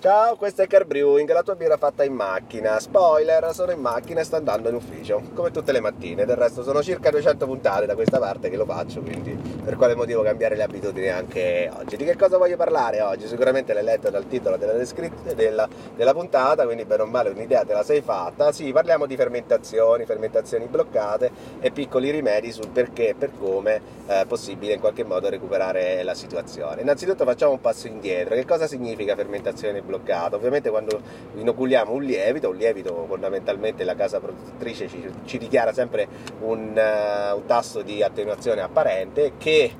Ciao, questo è Car Brewing, la tua birra fatta in macchina. Spoiler, sono in macchina e sto andando in ufficio, come tutte le mattine. Del resto sono circa 200 puntate da questa parte che lo faccio, quindi per quale motivo cambiare le abitudini anche oggi. Di che cosa voglio parlare oggi? Sicuramente l'hai letto dal titolo della descrizione della, della puntata, quindi bene o male un'idea te la sei fatta. Sì, parliamo di fermentazioni, fermentazioni bloccate e piccoli rimedi sul perché e per come è possibile in qualche modo recuperare la situazione. Innanzitutto facciamo un passo indietro. Che cosa significa fermentazione bloccata? Ovviamente quando inoculiamo un lievito, un lievito fondamentalmente la casa produttrice ci, ci dichiara sempre un, uh, un tasso di attenuazione apparente che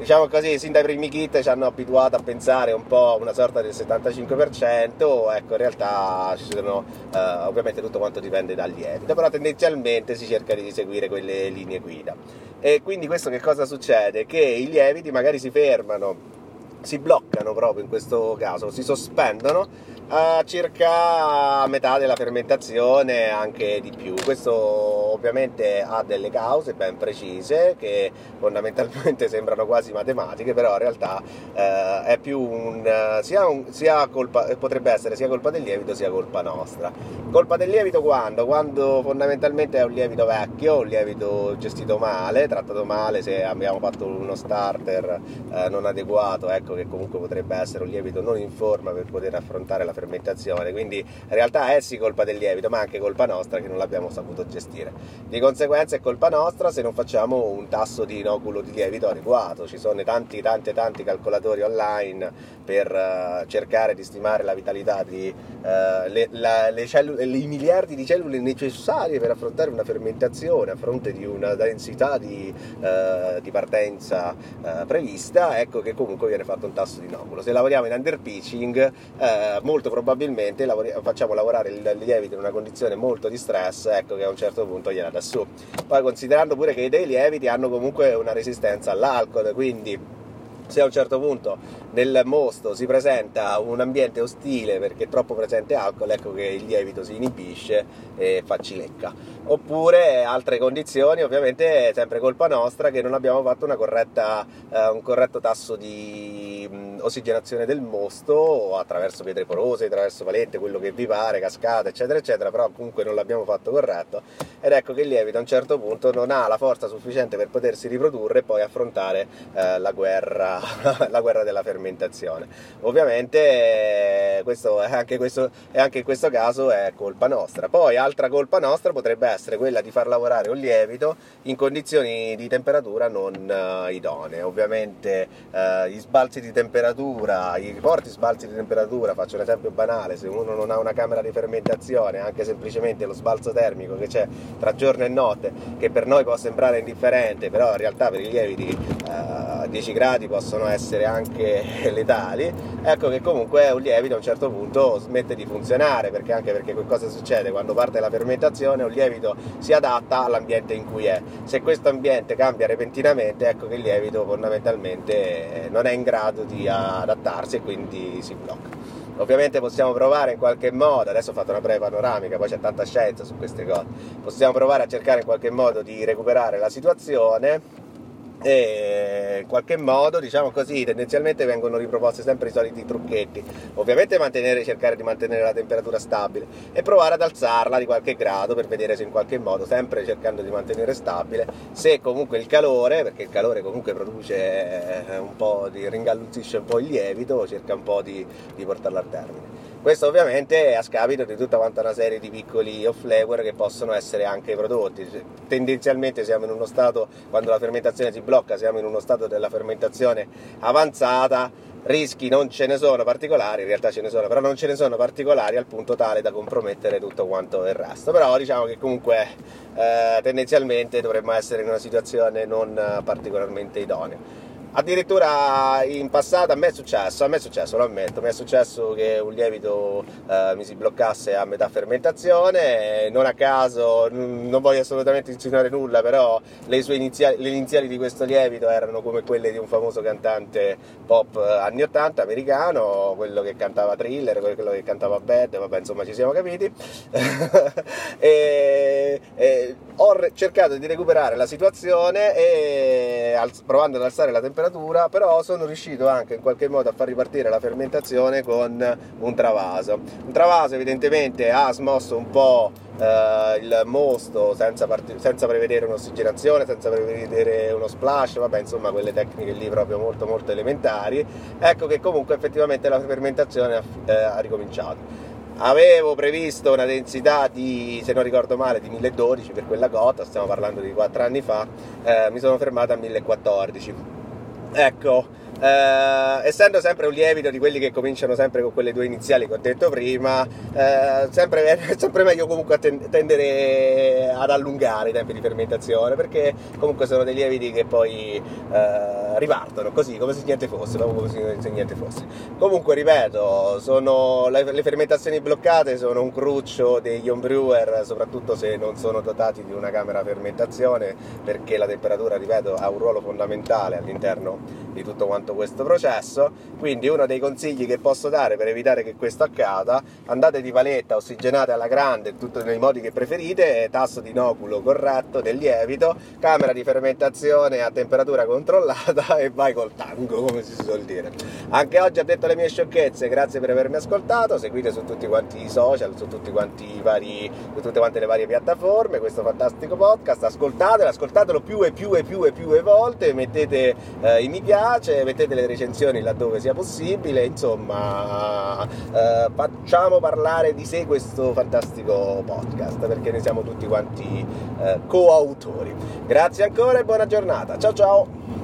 diciamo così, sin dai primi kit ci hanno abituato a pensare un po' una sorta del 75%, ecco in realtà ci sono, eh, ovviamente tutto quanto dipende dal lievito, però tendenzialmente si cerca di seguire quelle linee guida. E quindi questo che cosa succede? Che i lieviti magari si fermano si bloccano proprio in questo caso, si sospendono a circa metà della fermentazione, anche di più. Questo ovviamente ha delle cause ben precise che fondamentalmente sembrano quasi matematiche, però in realtà eh, è più un, sia, un, sia colpa, potrebbe essere sia colpa del lievito sia colpa nostra. Colpa del lievito quando? Quando fondamentalmente è un lievito vecchio, un lievito gestito male, trattato male, se abbiamo fatto uno starter eh, non adeguato, ecco che comunque potrebbe essere un lievito non in forma per poter affrontare la fermentazione, quindi in realtà è sì colpa del lievito, ma anche colpa nostra che non l'abbiamo saputo gestire. Di conseguenza è colpa nostra se non facciamo un tasso di inoculo di lievito adeguato, ci sono tanti tanti tanti calcolatori online per uh, cercare di stimare la vitalità di uh, le, la, le cellule, i miliardi di cellule necessarie per affrontare una fermentazione a fronte di una densità di, uh, di partenza prevista, ecco che comunque viene fatto un tasso di inoculo. Se lavoriamo in underpitching, molto probabilmente lavori- facciamo lavorare il lievito in una condizione molto di stress, ecco che a un certo punto gliela dà su. Poi considerando pure che i dei lieviti hanno comunque una resistenza all'alcol, quindi se a un certo punto nel mosto si presenta un ambiente ostile perché è troppo presente alcol, ecco che il lievito si inibisce e fa cilecca. Oppure altre condizioni, ovviamente è sempre colpa nostra che non abbiamo fatto corretta, eh, un corretto tasso di mh, ossigenazione del mosto attraverso pietre porose, attraverso valente, quello che vi pare, cascate, eccetera, eccetera, però comunque non l'abbiamo fatto corretto ed ecco che il lievito a un certo punto non ha la forza sufficiente per potersi riprodurre e poi affrontare eh, la guerra la guerra della fermentazione. Ovviamente questo anche, questo, anche in questo caso è colpa nostra. Poi altra colpa nostra potrebbe essere quella di far lavorare un lievito in condizioni di temperatura non uh, idonee. Ovviamente uh, gli sbalzi di temperatura, i forti sbalzi di temperatura, faccio un esempio banale, se uno non ha una camera di fermentazione, anche semplicemente lo sbalzo termico che c'è tra giorno e notte, che per noi può sembrare indifferente, però in realtà per i lieviti uh, 10 gradi possono essere anche letali, ecco che comunque un lievito a un certo punto smette di funzionare, perché anche perché cosa succede quando parte la fermentazione, un lievito si adatta all'ambiente in cui è. Se questo ambiente cambia repentinamente, ecco che il lievito fondamentalmente non è in grado di adattarsi e quindi si blocca. Ovviamente possiamo provare in qualche modo, adesso ho fatto una breve panoramica, poi c'è tanta scienza su queste cose, possiamo provare a cercare in qualche modo di recuperare la situazione e in qualche modo, diciamo così, tendenzialmente vengono riproposti sempre i soliti trucchetti. Ovviamente cercare di mantenere la temperatura stabile e provare ad alzarla di qualche grado per vedere se in qualche modo, sempre cercando di mantenere stabile, se comunque il calore, perché il calore comunque produce eh, un po' di ringalluzzisce un po' il lievito, cerca un po' di, di portarlo a termine. Questo ovviamente è a scapito di tutta una serie di piccoli off-flavor che possono essere anche prodotti. Tendenzialmente siamo in uno stato, quando la fermentazione si blocca, siamo in uno stato della fermentazione avanzata, rischi non ce ne sono particolari, in realtà ce ne sono, però non ce ne sono particolari al punto tale da compromettere tutto quanto il resto. Però diciamo che comunque eh, tendenzialmente dovremmo essere in una situazione non particolarmente idonea. Addirittura in passato a me è successo, a me è successo, lo ammetto, mi è successo che un lievito eh, mi si bloccasse a metà fermentazione, non a caso, non voglio assolutamente insinuare nulla, però le, sue iniziali, le iniziali di questo lievito erano come quelle di un famoso cantante pop eh, anni 80 americano, quello che cantava thriller, quello che cantava bad, vabbè insomma ci siamo capiti. e, e ho cercato di recuperare la situazione e provando ad alzare la temperatura temperatura, però sono riuscito anche in qualche modo a far ripartire la fermentazione con un travaso. Un travaso evidentemente ha smosso un po' eh, il mosto senza, part- senza, prevedere un'ossigenazione, senza prevedere uno splash, vabbè insomma quelle tecniche lì proprio molto molto elementari, ecco che comunque effettivamente la fermentazione ha, eh, ha ricominciato. Avevo previsto una densità di, se non ricordo male, di 1012 per quella gota, stiamo parlando di 4 anni fa, eh, mi sono fermato a 1014. Ecco, eh, essendo sempre un lievito di quelli che cominciano sempre con quelle due iniziali che ho detto prima, eh, sempre, è sempre meglio comunque tendere ad allungare i tempi di fermentazione perché comunque sono dei lieviti che poi eh, ripartono così come se niente fosse, come se niente fosse. Comunque ripeto, sono, le, le fermentazioni bloccate sono un cruccio degli homebrewer, soprattutto se non sono dotati di una camera fermentazione perché la temperatura, ripeto, ha un ruolo fondamentale all'interno di tutto quanto questo processo, quindi uno dei consigli che posso dare per evitare che questo accada, andate di paletta, ossigenate alla grande, tutto nei modi che preferite, tasso di inoculo corretto del lievito, camera di fermentazione a temperatura controllata e vai col tango, come si suol dire. Anche oggi ho detto le mie sciocchezze, grazie per avermi ascoltato, seguite su tutti quanti i social, su, i vari, su tutte quante le varie piattaforme questo fantastico podcast, ascoltatelo, ascoltatelo più e più e più e più volte, mettete eh, i mi piace, mettete mettete le recensioni laddove sia possibile, insomma eh, facciamo parlare di sé questo fantastico podcast perché ne siamo tutti quanti eh, coautori. Grazie ancora e buona giornata, ciao ciao!